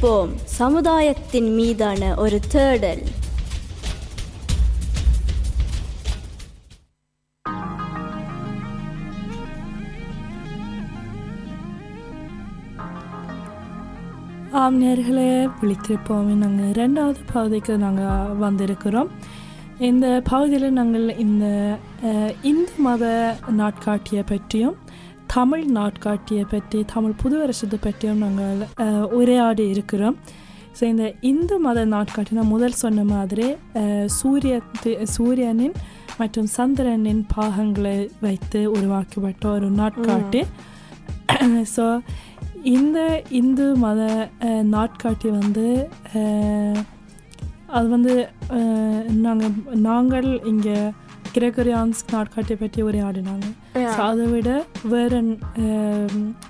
விழித்திருப்போம் சமுதாயத்தின் மீதான ஒரு தேடல். ஆம் நேர்களே விழித்திருப்போம் நாங்கள் ரெண்டாவது பகுதிக்கு நாங்கள் வந்திருக்கிறோம். இந்த பகுதியில் நாங்கள் இந்த இந்து மத நாட்காட்டியை பற்றியும் தமிழ் நாட்காட்டியை பற்றி தமிழ் புது வருஷத்தை பற்றியும் நாங்கள் உரையாடி இருக்கிறோம். ஸோ இந்த இந்து மத நாட்காட்டி நான் முதல் சொன்ன மாதிரி சூரிய சூரியனின் மற்றும் சந்திரனின் பாகங்களை வைத்து உருவாக்கப்பட்ட ஒரு நாட்காட்டி. ஸோ இந்த இந்து மத நாட்காட்டி வந்து அது வந்து நாங்கள் நாங்கள் இங்கே கிரகரியான்ஸ் நாட்காட்டியை பற்றி உரையாடினாங்க. ஸோ அதை விட வேற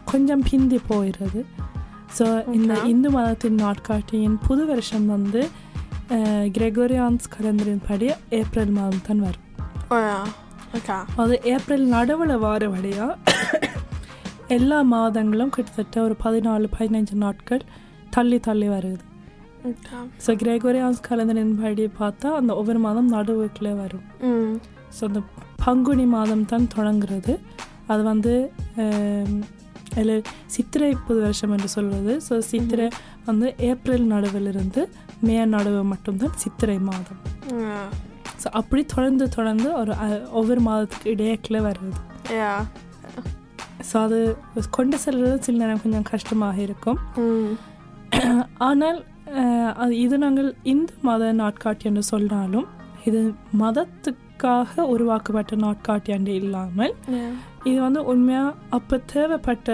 கொஞ்சம் பிந்தி போயிடுறது ஸோ இந்த. இந்து மதத்தின் நாட்காட்டியின் புது வருஷம் வந்து கிரெகோரியான்ஸ் கலண்டரின் படி ஏப்ரல் மாதம் தான் வரும் Oh. அது ஏப்ரல் நடுவில் வார வழியாக எல்லா மாதங்களும் கிட்டத்தட்ட ஒரு பதினாலு பதினஞ்சு நாட்கள் தள்ளி தள்ளி வருது. ஸோ கிரெகோரியான்ஸ் கலந்தரின் படி பார்த்தா அந்த ஒவ்வொரு மாதம் நடுவுக்குள்ளே வரும். ஸோ அந்த பங்குனி மாதம் தான் தொடங்குறது அது வந்து இல்ல சித்திரை புது வருஷம் என்று சொல்வது ஸோ சித்திரை வந்து ஏப்ரல் நடுவிலிருந்து மே நடுவு மட்டும்தான் சித்திரை மாதம். ஸோ அப்படி தொடர்ந்து தொடர்ந்து ஒரு ஒவ்வொரு மாதத்துக்கு இடையக்கில் வருது. ஸோ அது கொண்டு செல்வது சில நேரம் கொஞ்சம் கஷ்டமாக இருக்கும். ஆனால் அது இது நாங்கள் இந்து மத நாட்காட்டி என்று சொன்னாலும் இது மதத்துக்காக உருவாக்கப்பட்ட நாட்காட்டி என்று இல்லாமல். இது வந்து உண்மையாக அப்போ தேவைப்பட்ட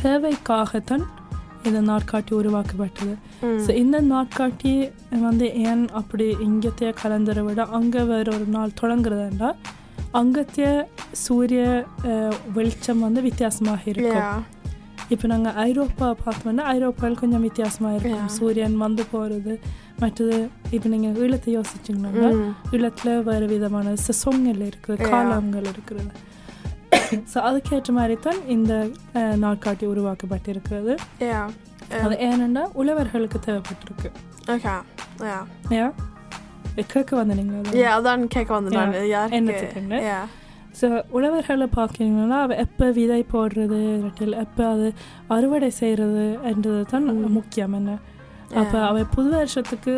தேவைக்காகத்தான் இந்த நாட்காட்டி உருவாக்கப்பட்டது. ஸோ இந்த நாட்காட்டி வந்து ஏன் அப்படி இங்கத்தைய கலந்தரை விட அங்கே வேற ஒரு நாள் தொடங்குறதுண்டா அங்கத்திய சூரிய வெளிச்சம் வந்து வித்தியாசமாக இருக்கும். இப்போ நாங்கள் ஐரோப்பா பார்த்தோம்னா ஐரோப்பாவில் கொஞ்சம் வித்தியாசமாக இருக்கும். சூரியன் வந்து போகிறது மற்றது இப்போ நீங்கள் ஈழத்தை யோசிச்சிங்கன்னா. ஈழத்தில் வேறு விதமான செசோங்கள் இருக்குது. காலங்கள் இருக்கிறது ஸோ அதுக்கேற்ற மாதிரி தான் இந்த நாட்காட்டி உருவாக்கப்பட்டிருக்கிறது. அது ஏனெண்டா உழவர்களுக்கு தேவைப்பட்டிருக்கு கேட்க வந்த நீங்கள் Yeah, அதான் கேட்க வந்தேன் ஸோ உழவர்களை பார்க்கறீங்கன்னா அவ எப்போ விதை போடுறது இல்லாட்டில் எப்போ அது அறுவடை செய்கிறது என்றது தான் முக்கியம் என்ன அப்போ அவ புது வருஷத்துக்கு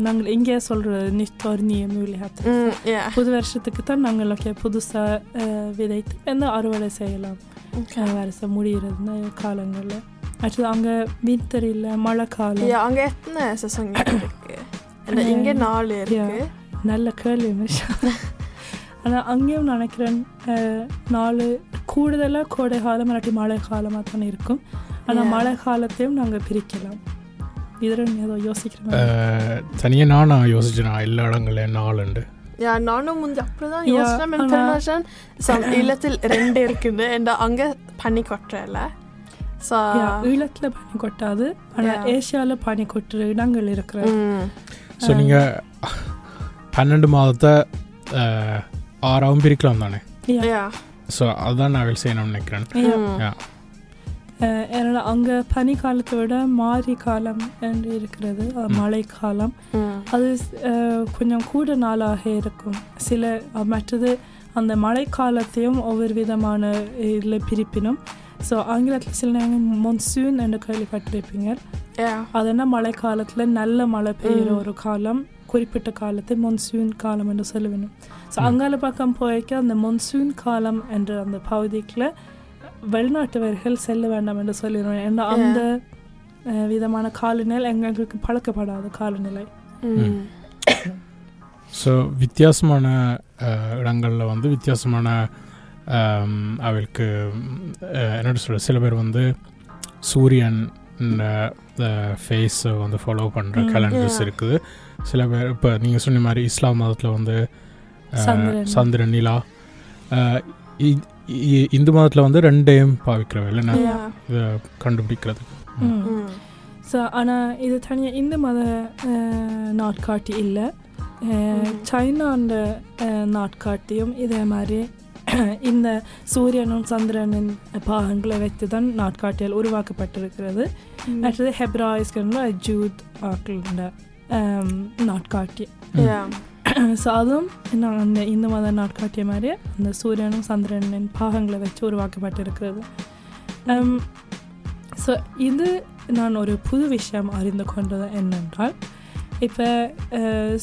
நாங்கள் இங்கே சொல்கிறது Mm. Yeah. புது வருஷத்துக்கு தான் நாங்கள் ஓகே புதுசாக விதைத்து வந்து அறுவடை செய்யலாம். வருஷம் முடிகிறது காலங்களில் அடுத்தது அங்கே வின்டர் இல்லை மழை காலம் அங்க எத்தனை säsonger இருக்கு? இங்க நாலு இருக்கு. நல்ல கேள்வி நிஷா ஆனால் அங்கேயும் நினைக்கிறேன் நாலு கூடுதலாக கோடை காலம் இல்லாட்டி மழை காலமாக தானே இருக்கும். ஆனால். மழை காலத்தையும் நாங்கள் பிரிக்கலாம். இதில் ஏதோ யோசிக்கிறேன் தனியாக நான் யோசிச்சேன்? எல்லா இடங்களையும் நாலுண்டு. Ja, நானும் முந்தி அப்படிதான் men ஆனா- பெருநாஷன் சம் இல்லத்தில் ரெண்டு இருக்குது and அங்க பனி கொட்டுறல so ஈழத்தில் பனி கொட்டாது. ஆனால். ஏசியாவில் பனி கொட்டுற இடங்கள் இருக்கிற ஸோ நீங்கள் பன்னெண்டு மாதத்தை பிரிக்கலாம் தானே? Yeah. ஸோ அதுதான் நான் செய்யணும்னு நினைக்கிறேன். Yeah. ஏன்னா அங்கே பனி காலத்தை விட மாரி காலம் என்று இருக்கிறது. மழை காலம் அது கொஞ்சம் கூட நாளாக இருக்கும். சில மற்றது அந்த மழை காலத்தையும் ஒவ்வொரு விதமான இதில் பிரிப்பினும். ஸோ ஆங்கிலத்தில் சில நேரம் மொன்சூன் என்று கேள்விப்பட்டிருப்பீங்க. Yeah. அது என்ன? மழை காலத்தில் நல்ல மழை பெய்கிற. ஒரு காலம். குறிப்பிட்ட காலத்தை மொன்சூன் காலம் என்று சொல்லுவேன். ஸோ. அங்கால பக்கம் போய்க்க அந்த மொன்சூன் காலம் என்ற அந்த பகுதிக்குள்ள வெளிநாட்டவர்கள் செல்ல வேண்டாம் என்று சொல்லிடுவேன். ஏன்னா அந்த விதமான காலநிலை எங்களுக்கு பழக்கப்படாத காலநிலை. ஸோ வித்தியாசமான இடங்கள்ல வந்து வித்தியாசமான அவளுக்கு அஹ், என்ன சொல்ற சில பேர் வந்து சூரியன் ஃபேஸை வந்து ஃபாலோ பண்ணுற. கேலண்டர்ஸ். இருக்குது. சில பேர் இப்போ நீங்கள் சொன்ன மாதிரி இஸ்லாம் மதத்தில் வந்து சந்திரன். சந்திரன் நிலா இந்து மதத்தில் வந்து ரெண்டையும் பாவிக்கிறவ இல்லைன்னா. இதை Mm. ஸோ ஆனால் இது தனியாக இந்த மத நாட்காட்டி இல்லை. சைனாண்ட நாட்காட்டியும் இதே மாதிரி இந்த சூரியனும் சந்திரனின் பாகங்களை வைத்து தான் நாட்காட்டியல் உருவாக்கப்பட்டிருக்கிறது மற்றது ஹெப்ராய்ஸ்கள்ல ஜூத் ஆக்கள நாட்காட்டி. Yeah. ஸோ அதுவும் நான் அந்த இந்த மத நாட்காட்டிய மாதிரி அந்த சூரியனும் சந்திரனின் பாகங்களை வச்சு உருவாக்கப்பட்டிருக்கிறது. ஸோ இது நான் ஒரு புது விஷயம் அறிந்து கொண்டது என்னென்றால் இப்போ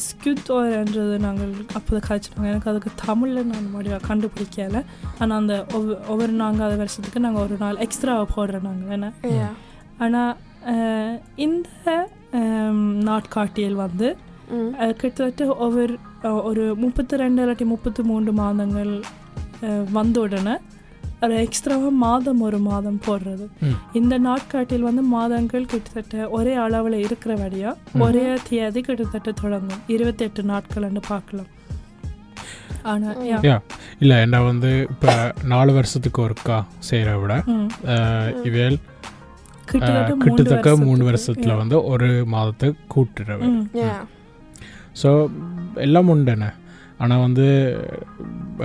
ஸ்கியூத்தோர்ன்றது நாங்கள் அப்போது காய்ச்சினாங்க எனக்கு அதுக்கு தமிழில் நான் மறுபடியும் கண்டுபிடிக்கல. ஆனால் அந்த ஒவ்வொரு ஒவ்வொரு நாங்கள் வருஷத்துக்கு நாங்கள் ஒரு நாள் எக்ஸ்ட்ராவாக போடுறோம் நாங்கள் என்ன. ஆனால் இந்த நாட்காட்டியல் வந்து கிட்டத்தட்ட ஒவ்வொரு ஒரு முப்பத்தி ரெண்டு இல்லாட்டி முப்பத்தி மூன்று மாதங்கள் வந்த உடனே ஒரு எக்ஸ்ட்ராவாக மாதம் ஒரு மாதம் போடுறது. இந்த நாட்காட்டில் வந்து மாதங்கள் கிட்டத்தட்ட ஒரே அளவில் இருக்கிறபடியா ம். ஒரே தேதி கிட்டத்தட்ட தொடங்கும் இருபத்தெட்டு நாட்கள்னு பார்க்கலாம் ஆனால் இல்லை என்ன வந்து இப்போ நாலு வருஷத்துக்கு ஒருக்கா செய்கிற விட இவேல் கிட்டத்தட்ட மூணு வருஷத்தில். வந்து ஒரு மாதத்தை கூட்டுறவ. ஸோ எல்லாம் உண்டுண்ணே. ஆனால் வந்து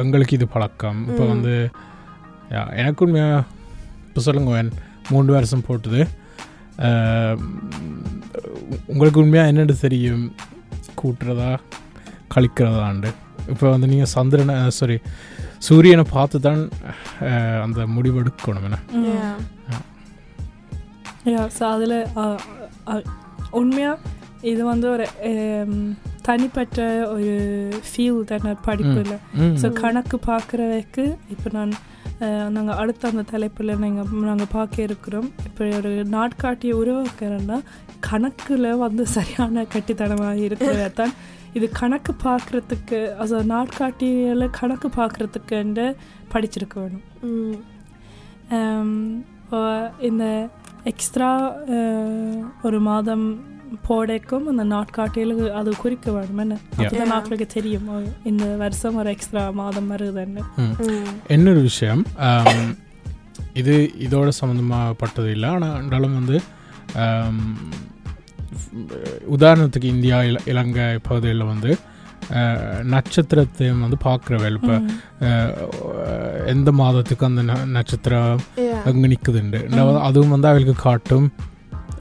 எங்களுக்கு இது பழக்கம். இப்போ. வந்து எனக்கு உண்மையாக இப்போ சொல்லுங்க வேன் மூன்று வருஷம் போட்டுது. உங்களுக்கு உண்மையாக என்னென்னு தெரியும்? கூட்டுறதா? கழிக்கிறதாண்டு. இப்போ வந்து நீங்கள் சந்திரனை சாரி சூரியனை பார்த்து தான் அந்த முடிவெடுக்கணும் என்ன ஸோ அதில் உண்மையாக இது வந்து ஒரு ஆம், தனிப்பட்ட ஒரு ஃபீல் தானே படிப்பில். ஸோ கணக்கு பார்க்குறவைக்கு இப்போ நான் நாங்கள் அடுத்த அந்த தலைப்பில் நாங்கள் நாங்கள் பார்க்க இருக்கிறோம் இப்போ ஒரு நாட்காட்டியை உருவாக்குறேன்னா கணக்கில் வந்து சரியான கட்டித்தனமாக இருக்கிறத தான் இது கணக்கு பார்க்குறதுக்கு அது நாட்காட்டியில் கணக்கு பார்க்குறதுக்குன்னு படிச்சிருக்க வேணும் Mm. அஹ் இந்த எக்ஸ்ட்ரா ஒரு மாதம் போடைக்கும் அந்த நாட்காட்டியில் அது குறிக்க வேணும் என்ன அப்பதான். மக்களுக்கு தெரியும் இந்த வருஷம் ஒரு எக்ஸ்ட்ரா மாதம் வருதுன்னு. இன்னொரு விஷயம் இது இதோட சம்மந்தமாகப்பட்டது இல்லை ஆனால் இருந்தாலும் வந்து உதாரணத்துக்கு இந்தியா இல இலங்கை பகுதிகளில் வந்து நட்சத்திரத்தையும் வந்து பார்க்குறவள் இப்போ ம். எந்த மாதத்துக்கு அந்த நட்சத்திரம். அங்கே நிற்குதுண்டு. அதுவும் வந்து அவளுக்கு காட்டும்.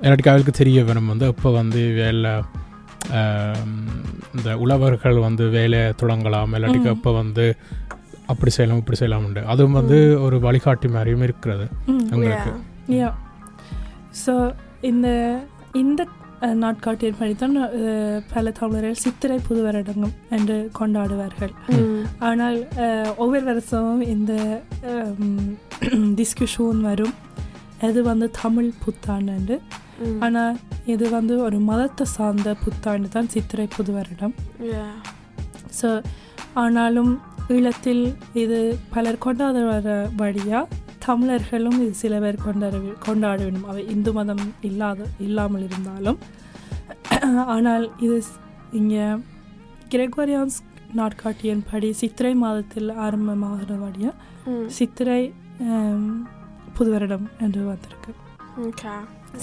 இல்லாட்டிக்கு அவளுக்கு தெரிய வரும் வந்து இப்போ வந்து வேலை இந்த உழவர்கள் வந்து வேலையை தொடங்கலாம். இல்லாட்டிக்கு. இப்போ வந்து அப்படி செய்யலாம் இப்படி செய்யலாம் உண்டு. அதுவும் வந்து ஒரு வழிகாட்டி மாதிரியும் இருக்கிறது. உங்களுக்கு ஸோ இந்த இந்த அஹ், நாட்காட்டியின் படி தான் அஹ், பல தமிழர்கள் சித்திரை புது வருடங்கம் என்று கொண்டாடுவார்கள். ஆனால் ஒவ்வொரு வருஷமும் இந்த டிஸ்கஷன் வரும் அது வந்து தமிழ் புத்தாண்டு. ஆனால் இது வந்து ஒரு மதத்தை சார்ந்த புத்தாண்டு தான் சித்திரை புது வருடம் Yeah. ஸோ ஆனாலும் ஈழத்தில் இது பலர் கொண்டாட வர வழியாக தமிழர்களும் இது சில பேர் கொண்டாட கொண்டாட வேண்டும் அவை இந்து மதம் இல்லாத இல்லாமல் இருந்தாலும் ஆனால் இது இங்கே கிரெகோரியான்ஸ் நாட்காட்டியின் படி சித்திரை மாதத்தில் ஆரம்பமாகிற வழியாக Mm. சித்திரை ஆம், புது வருடம் என்று வந்திருக்கு.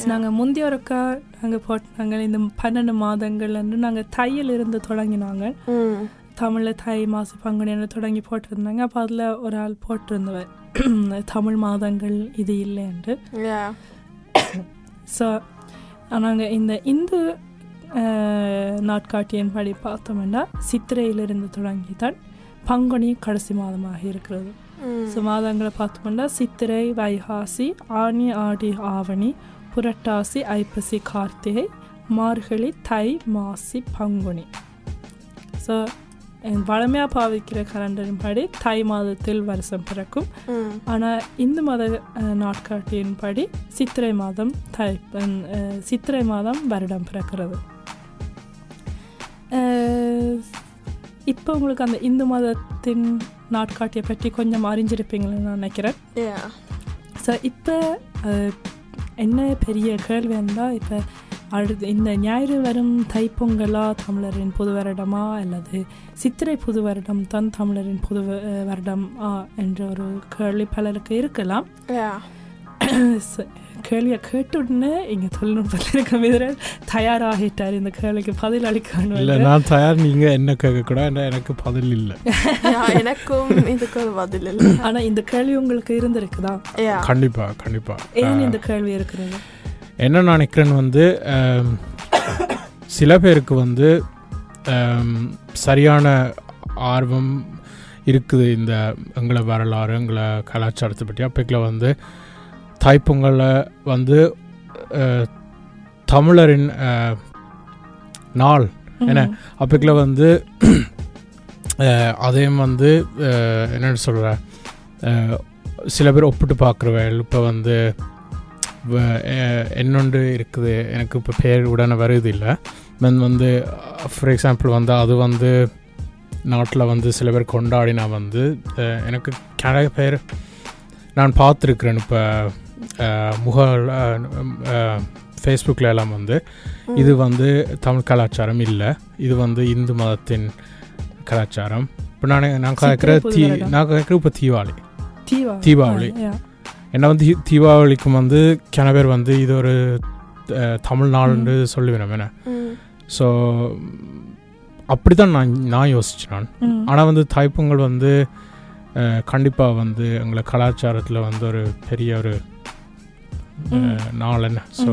நாங்கள் முந்தைய ஒருக்கா நாங்கள் போட்டாங்க இந்த பன்னெண்டு மாதங்கள் என்று நாங்கள் தையில் இருந்து தொடங்கினாங்க. தமிழில் தை மாசி பங்குனின்னு தொடங்கி போட்டிருந்தாங்க அப்போ அதில் ஒரு ஆள் போட்டிருந்தவர் தமிழ் மாதங்கள் இது இல்லை என்று. ஸோ நாங்கள் இந்த இந்து நாட்காட்டியின் படி பார்த்தோம்னா சித்திரையிலிருந்து தொடங்கி தான் பங்குனி கடைசி மாதமாக இருக்கிறது. ஸோ மாதங்களை பார்த்தோம்னா சித்திரை வைகாசி ஆனி ஆடி ஆவணி புரட்டாசி ஐப்பசி கார்த்திகை மார்கழி தை மாசி பங்குனி ஸோ வளமையாக பாவிக்கிற கலண்டரின் படி தை மாதத்தில் வருஷம் பிறக்கும். ஆனால் இந்து மத அஹ், நாட்காட்டியின்படி சித்திரை மாதம் தை சித்திரை மாதம் வருடம் பிறக்கிறது இப்போ உங்களுக்கு அந்த இந்து மதத்தின் நாட்காட்டியை பற்றி கொஞ்சம் அறிஞ்சிருப்பீங்கன்னு நான் நினைக்கிறேன் Yeah. ஸோ இப்போ என்ன பெரிய கேள்வி இருந்தால் இப்போ அடுத்து இந்த ஞாயிறு வரும் தைப்பொங்கலா தமிழரின் புது வருடமா அல்லது சித்திரை புது வருடம் தான் தமிழரின் புது வருடம் ஆ என்ற ஒரு கேள்வி பலருக்கு இருக்கலாம். கேள்வியை கேட்ட உடனே இங்கே தொழில்நுட்பத்தில் இருக்க வீரர் தயாராகிட்டார். இந்த கேள்விக்கு பதில் அளிக்கணும் இல்லை நான் தயார் நீங்கள் என்ன கேட்கக்கூடாது எனக்கு பதில் இல்லை. எனக்கும் இதுக்கு ஒரு பதில் இல்லை. ஆனால் இந்த கேள்வி உங்களுக்கு இருந்திருக்குதா? Ja. கண்டிப்பாக கண்டிப்பாக ஏன் இந்த கேள்வி இருக்கிறது? என்ன நினைக்கிறேன்னு வந்து சில பேருக்கு வந்து சரியான ஆர்வம் இருக்குது இந்த எங்களை வரலாறு எங்களை கலாச்சாரத்தை பற்றி. அப்போக்கில் வந்து தாய்ப்பொங்கலை வந்து தமிழரின் நாள் என்ன? அப்போக்கில் வந்து அதையும் வந்து என்னன்னு சொல்கிற சில பேர் ஒப்பிட்டு பார்க்குறவள் இப்போ வந்து என்னொன்று இருக்குது? எனக்கு இப்போ பேர் உடனே வருது இல்லை. தென் வந்து ஃபார் எக்ஸாம்பிள் வந்து அது வந்து நாட்டில் வந்து சில பேர் கொண்டாடினா வந்து எனக்கு நிறைய பேர் நான் பார்த்துருக்குறேன் இப்போ முக ஃபேஸ்புக்கில் எல்லாம் வந்து. இது வந்து தமிழ் கலாச்சாரம் இல்லை. இது வந்து இந்து மதத்தின் கலாச்சாரம். இப்போ நான் நான் கேட்குற தீ. நான் கேட்குற இப்போ தீபாவளி. தீபாவளி. என்ன வந்து தீபாவளிக்கும் வந்து கிண பேர் வந்து இது ஒரு தமிழ் நாள்னு சொல்லுவேன் என்ன. ஸோ அப்படி தான் நான் நான் யோசிச்சேன் நான். ஆனால் வந்து தாய்ப்பொங்கல் வந்து கண்டிப்பாக வந்து எங்களை கலாச்சாரத்தில் வந்து ஒரு பெரிய ஒரு நாள் என்ன ஸோ.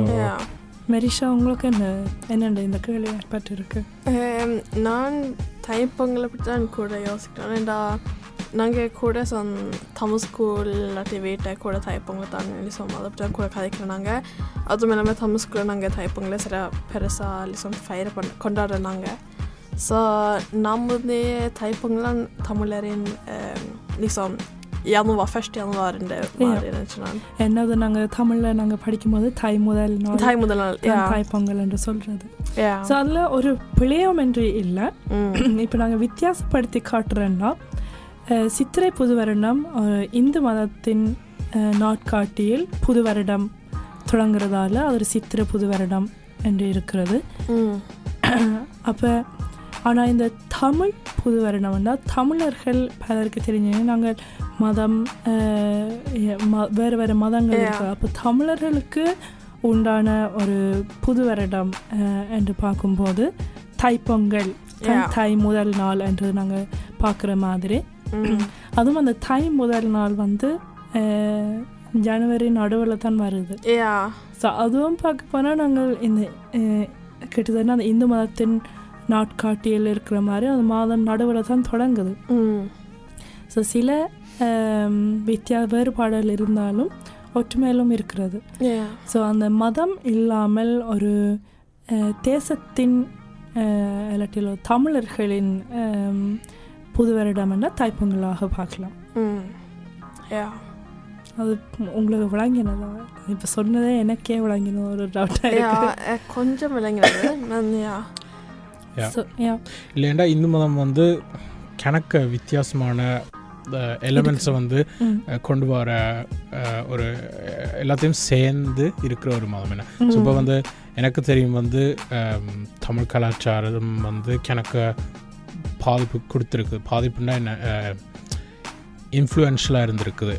மெரிஷா உங்களுக்கு என்ன என்னண்டு இந்த கேள்வி பற்றி இருக்கு நான் தைப்பொங்கலை பற்றி தான் கூட யோசிக்கிறேன் ஏண்டா நாங்கள் கூட sån தமிழ்ஸ்கூல் இல்லாட்டி வீட்டை கூட தைப்பொங்கல் தான் liksom அதை பற்றி தான் கூட கதைக்கிறோம் நாங்கள் அதுவும் இல்லாமல் தமிழ்ஸ்கூலில் நாங்கள் தைப்பொங்கலை சரியாக பெருசாக liksom ஃபயர் பண்ண கொண்டாடுறோம் நாங்கள் ஸோ நம்ம வந்து தைப்பொங்கலாம் தமிழரின் ehm, liksom januar, första januari det var Ja. det den என்னது நாங்கள் தமிழில் நாங்கள் படிக்கும்போது தாய் முதல் நாள் Thai modellen, தான் ja. தாய் பொங்கல் என்று சொல்கிறது Ja. ஸோ அதில் ஒரு பிழையம் என்று இல்லை Mm. இப்போ நாங்கள் வித்தியாசப்படுத்தி காட்டுறோன்னா அஹ், சித்திரை புது வருடம் இந்து மதத்தின் நாட்காட்டியில் புது வருடம் தொடங்குறதால அது ஒரு சித்திரை புது வருடம் என்று இருக்கிறது. அப்போ ஆனால் இந்த தமிழ் புது வருடம்னா தமிழர்கள் பலருக்கு தெரிஞ்சு நாங்கள் மதம் வேறு வேறு மதங்கள் Yeah. இருக்கு அப்போ தமிழர்களுக்கு உண்டான ஒரு புது வருடம் என்று பார்க்கும்போது தைப்பொங்கல். தை முதல் நாள் என்று நாங்கள் பார்க்குற மாதிரி. அதுவும் அந்த தை முதல் நாள் வந்து ஜனவரி நடுவில் தான் வருது. ஸோ அதுவும் பார்க்க போனால் நாங்கள் இந்த கிட்டத்தட்ட அந்த இந்து மதத்தின் நாட்காட்டியில் இருக்கிற மாதிரி அந்த மாதம் நடுவில் தான் தொடங்குது. ஸோ சில வித்தியா வேறுபாடுகள் இருந்தாலும் ஒற்றுமையிலும் இருக்கிறது. ஸோ அந்த மதம் இல்லாமல் ஒரு தேசத்தின் இல்லாட்டில் தமிழர்களின் புது வருடம் என்ற தைப்பொங்கலாக பார்க்கலாம். அது உங்களுக்கு விளங்கினதா? இப்போ சொன்னதே எனக்கே விளங்கின ஒரு டவுட்டாக கொஞ்சம் யா. இல்லைண்டா இந்து மதம் வந்து கணக்க வித்தியாசமான எலமெண்ட்ஸை வந்து கொண்டு வர ஒரு எல்லாத்தையும் சேர்ந்து இருக்கிற ஒரு மதம் என்ன. ஸோ இப்போ வந்து எனக்கு தெரியும் வந்து தமிழ் கலாச்சாரம் வந்து எனக்கு பாதிப்பு கொடுத்துருக்கு. பாதிப்புன்னா என்ன? இன்ஃப்ளூயன்ஷியலாக இருந்திருக்குது.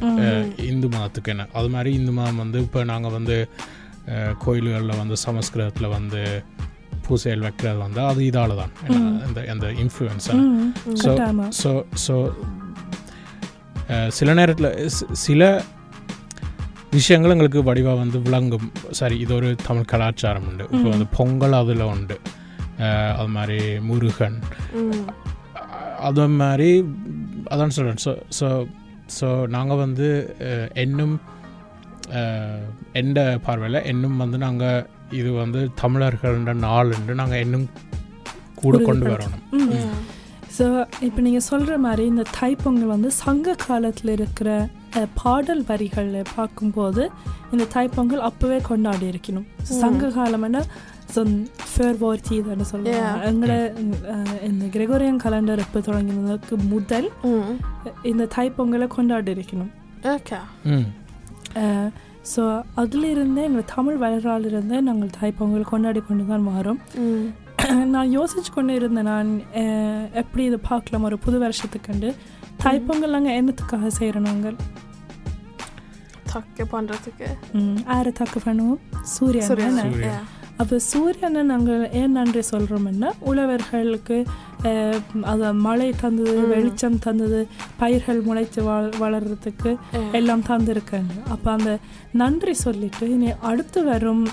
இந்து மதத்துக்கு என்ன? அது மாதிரி இந்து மதம் வந்து இப்போ நாங்கள் வந்து கோயில்களில் வந்து சமஸ்கிருதத்தில் வந்து பூசைகள் வைக்கிறது வந்து அது இதால தான். அந்த அந்த இன்ஃப்ளூயன்ஸ் ம் ஸோ ஸோ ஸோ சில நேரத்தில் சில விஷயங்கள் எங்களுக்கு வடிவாக வந்து விளங்கும். சரி இது ஒரு தமிழ் கலாச்சாரம் உண்டு. இப்போ. வந்து பொங்கல் அதில் உண்டு. அது மாதிரி முருகன். அது மாதிரி அதான் சொல்கிறேன் ஸோ ஸோ ஸோ நாங்கள் வந்து அஹ், எந்த பார்வையில் இன்னும் வந்து நாங்கள் இது வந்து தமிழர்கள்ன்ற நாளுண்டு நாங்கள் இன்னும் கூட கொண்டு வரணும். ஸோ இப்போ நீங்கள் சொல்கிற மாதிரி இந்த தைப்பொங்கல் வந்து சங்க காலத்தில் இருக்கிற பாடல் வரிகளை பார்க்கும்போது இந்த தைப்பொங்கல் அப்போவே கொண்டாடி இருக்கணும். சங்க காலம்னா சொன் கிரெகோரியன் கலண்டர் எப்போ தொடங்கினதுக்கு முதல் Mm. இந்த தைப்பொங்கலை கொண்டாடி இருக்கணும் Okay. ம் அஹ், ஸோ அதிலிருந்தே எங்கள் தமிழ் வரலாறிலிருந்தே நாங்கள் தைப்பொங்கல் கொண்டாடி கொண்டு தான் வரோம் ம் நான் யோசிச்சு கொண்டு இருந்தேன் நான் எப்படி இதை பார்க்கலாம் ஒரு புது வருஷத்துக்கண்டு தைப்பொங்கல் நாங்கள் என்னத்துக்காக செய்கிறோம் நாங்கள் Tacka பண்ணுறதுக்கு யாரை தக்க பண்ணுவோம் சூரியன் அப்போ சூரியனை நாங்கள் ஏன் நன்றி சொல்கிறோம்னா உழவர்களுக்கு அது மழை தந்தது. வெளிச்சம் தந்தது பயிர்கள் முளைத்து வள வளர்கிறதுக்கு. எல்லாம் தந்திருக்காங்க அப்போ அந்த நன்றி சொல்லிட்டு இனி அடுத்து வரும்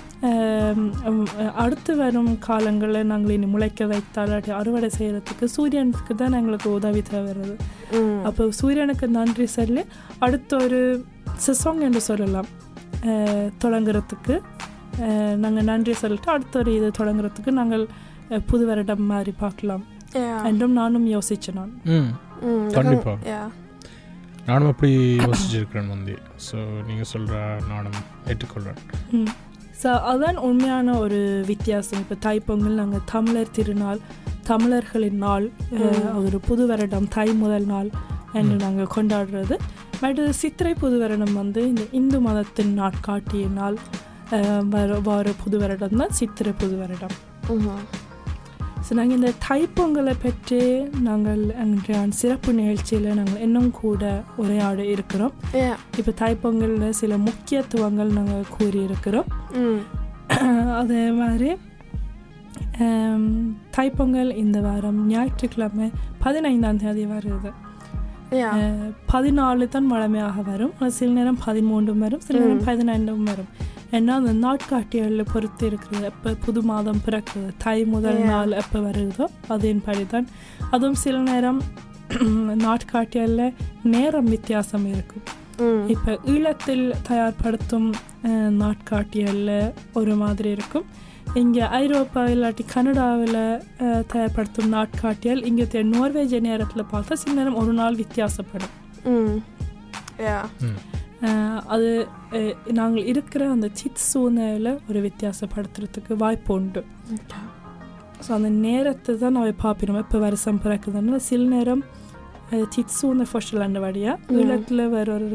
அடுத்து வரும் காலங்களில் நாங்கள் இனி முளைக்க வைத்தால் அறுவடை செய்கிறதுக்கு சூரியனுக்கு தான் எங்களுக்கு உதவி தேவைறது ம். அப்போ சூரியனுக்கு நன்றி சொல்லி அடுத்த ஒரு சிசோங் என்று சொல்லலாம் தொடங்குறதுக்கு நாங்கள் நன்றி சொல்லிட்டு அடுத்த ஒரு இது தொடங்குறதுக்கு நாங்கள் புது வருடம் மாதிரி பார்க்கலாம். என்றும் நானும் யோசிச்சேன் நான் ம் ம், கண்டிப்பா. Yeah. நானும் அப்படி யோசிச்சிருக்கிறேன் வந்து ஸோ நீங்கள் சொல்கிற நானும் ஏற்றுக்கொள்கிறேன் ஸோ அதான் உண்மையான ஒரு வித்தியாசம் இப்போ தைப்பொங்கல் நாங்கள் தமிழர் திருநாள் தமிழர்களின் நாள். ஒரு புது வருடம் தை முதல் நாள் என்று. நாங்கள் கொண்டாடுறது பட் சித்திரை புது வருடம் வந்து இந்த இந்து மதத்தின் நாட்காட்டிய நாள் வர வார புது வருடம் தான் சித்திரை புது வருடம். ஸோ நாங்கள் இந்த தைப்பொங்கலை பற்றி நாங்கள் எங்களுடைய சிறப்பு நிகழ்ச்சியில் நாங்கள் இன்னும் கூட உரையாட இருக்கிறோம். இப்போ தைப்பொங்கலில் சில முக்கியத்துவங்கள் நாங்கள் கூறியிருக்கிறோம். அதே மாதிரி தைப்பொங்கல் இந்த வாரம் ஞாயிற்றுக்கிழமை பதினைந்தாம் தேதி வருது பதினாலு தான் வழமையாக வரும் சில நேரம் பதிமூன்றும் வரும் சில நேரம். பதினைந்தும் வரும் ஏன்னா அந்த நாட்காட்டிகளில் பொறுத்து இருக்கிறது. எப்போ புது மாதம் பிறக்குது தை முதல். நாள் எப்போ வருதோ அதன்படி தான் அதுவும் சில நேரம் நாட்காட்டிகளில் நேரம் வித்தியாசம் இருக்கும். இப்போ ஈழத்தில் தயார்படுத்தும் அஹ், நாட்காட்டிகளில் ஒரு மாதிரி இருக்கும். இங்கே ஐரோப்பா இல்லாட்டி கனடாவில் தயார்படுத்தும் நாட்காட்டியல் இங்கே நோர்வேஜ் நேரத்தில் பார்த்தா சில நேரம் ஒரு நாள் வித்தியாசப்படும். அது நாங்கள் இருக்கிற அந்த சித் சூழ்நிலையில் ஒரு வித்தியாசப்படுத்துறதுக்கு வாய்ப்பு உண்டு. ஸோ அந்த நேரத்தை தான் நான் பார்ப்பினோம். இப்போ வருஷம் பிறக்குதுன்னா சில நேரம் சித்சூன ஃபர்ஸ்ட் அந்த வழியா. ஈழத்தில் வேற ஒரு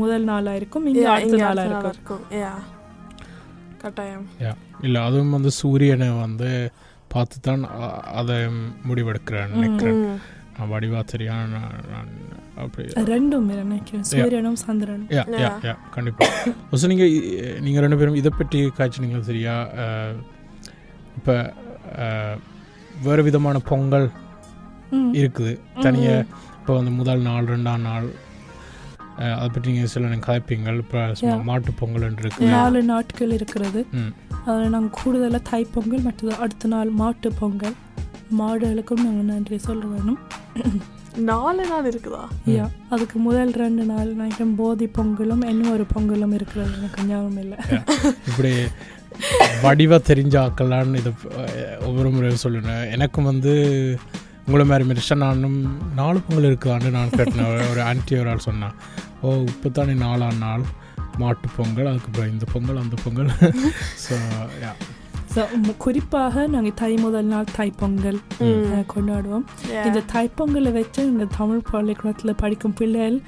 முதல் நாளாக இருக்கும். இங்கே அடுத்த நாளாக இருக்கும். கட்டாயம். இல்லை அதுவும் வந்து சூரியனை வந்து பார்த்து தான் அதை முடிவெடுக்கிறேன் நினைக்கிறேன். வடிவா நான் நான் அப்படி ரெண்டும் நினைக்கிறேன் சூரியனும் சந்திரனும். யா யா Yeah. யா கண்டிப்பாக ஸோ நீங்கள் நீங்கள் ரெண்டு பேரும் இதை பற்றி காய்ச்சினீங்களா சரியா? இப்போ வேறு விதமான பொங்கல். இருக்குது. தனியாக. இப்போ வந்து முதல் நாள் ரெண்டாம் நாள் அதை பற்றி நீங்கள் சில நீங்கள் கதைப்பீங்கள் இப்போ Yeah. மாட்டு பொங்கல் என்று இருக்குது நாலு நாட்கள் இருக்கிறது. அதில் நாங்கள் கூடுதலாக தைப்பொங்கல் மற்றது அடுத்த நாள் மாட்டு பொங்கல். மாடுகளுக்கும் நாங்கள் நன்றி சொல்ல வேணும். நாலு நாள் இருக்குதா? யா அதுக்கு முதல் ரெண்டு நாள் நினைக்கிறேன் போதி பொங்கலும் இன்னும் ஒரு பொங்கலும் இருக்கிறது எனக்கு ஞாபகம் இல்லை. இப்படி வடிவா தெரிஞ்ச ஆக்கலான்னு இதை ஒவ்வொரு முறையும் சொல்லுனேன் எனக்கும் வந்து உங்களை மாதிரி மிரிஷா நானும் நாலு பொங்கல் இருக்குதான்னு நான் கேட்டேன். ஒரு- ஆன்டி ஒரு ஆள் சொன்னான் ஓ இப்போ தானே நாலாம் நாள் மாட்டு பொங்கல் அதுக்கப்புறம் இந்த பொங்கல் அந்த பொங்கல். So yeah. ஸோ குறிப்பாக நாங்கள் தை முதல் நாள் தைப்பொங்கல் ம். அஹ், கொண்டாடுவோம். இந்த தைப்பொங்கலை வச்சு இந்த தமிழ் பள்ளிக்கூடத்தில் படிக்கும் பிள்ளைகள்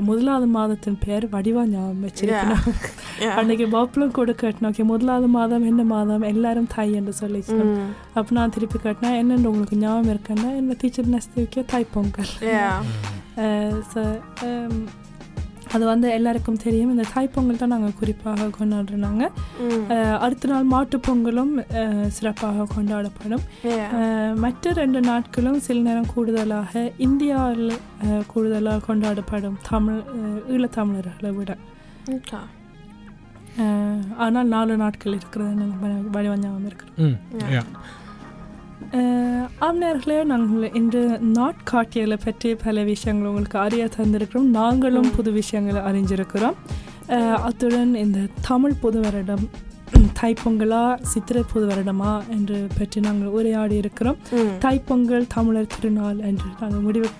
முதலாவது மாதத்தின் பேர் வடிவா ஞாபகம் வச்சிருக்கணும். அன்னைக்கு பாப்புலம் கூட கேட்டேன் ஓகே முதலாவது மாதம் என்ன மாதம் எல்லாரும் தை என்று சொல்லிச்சு. அப்போ நான் திருப்பி கேட்டேன் என்னென்னு உங்களுக்கு ஞாபகம் இருக்குன்னா என்ன டீச்சர் தைப்பொங்கல் Yeah. ஸோ அது வந்து எல்லாருக்கும் தெரியும். இந்த தாய்ப்பொங்கல் தான் நாங்கள் குறிப்பாக கொண்டாடுறாங்க. அடுத்த நாள் மாட்டுப் பொங்கலும் அஹ், சிறப்பாக கொண்டாடப்படும். மற்ற ரெண்டு நாட்களும் சில நேரம் கூடுதலாக இந்தியாவில் அஹ், கூடுதலாக கொண்டாடப்படும் தமிழ் ஈழத்தமிழர்களை விட. ஆனால் நாலு நாட்கள் இருக்கிறது எனக்கு வடிவஞ்சாமல் இருக்கிறது ஆம்நேர்களே நாங்கள் இன்று நாட்காட்டியலை பற்றி பல விஷயங்கள் உங்களுக்கு அறிய தந்திருக்கிறோம் நாங்களும். புது விஷயங்களை அறிஞ்சிருக்கிறோம் அத்துடன் இந்த தமிழ் புது வருடம் தைப்பொங்கலா சித்திரை புது வருடமா என்று பற்றி நாங்கள் உரையாடி இருக்கிறோம். தைப்பொங்கல் தமிழர் திருநாள் என்று நாங்கள் முடிவு.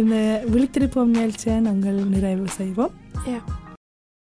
இந்த விழித்திருப்போம் நிகழ்ச்சியை நாங்கள் நிறைவு செய்வோம்.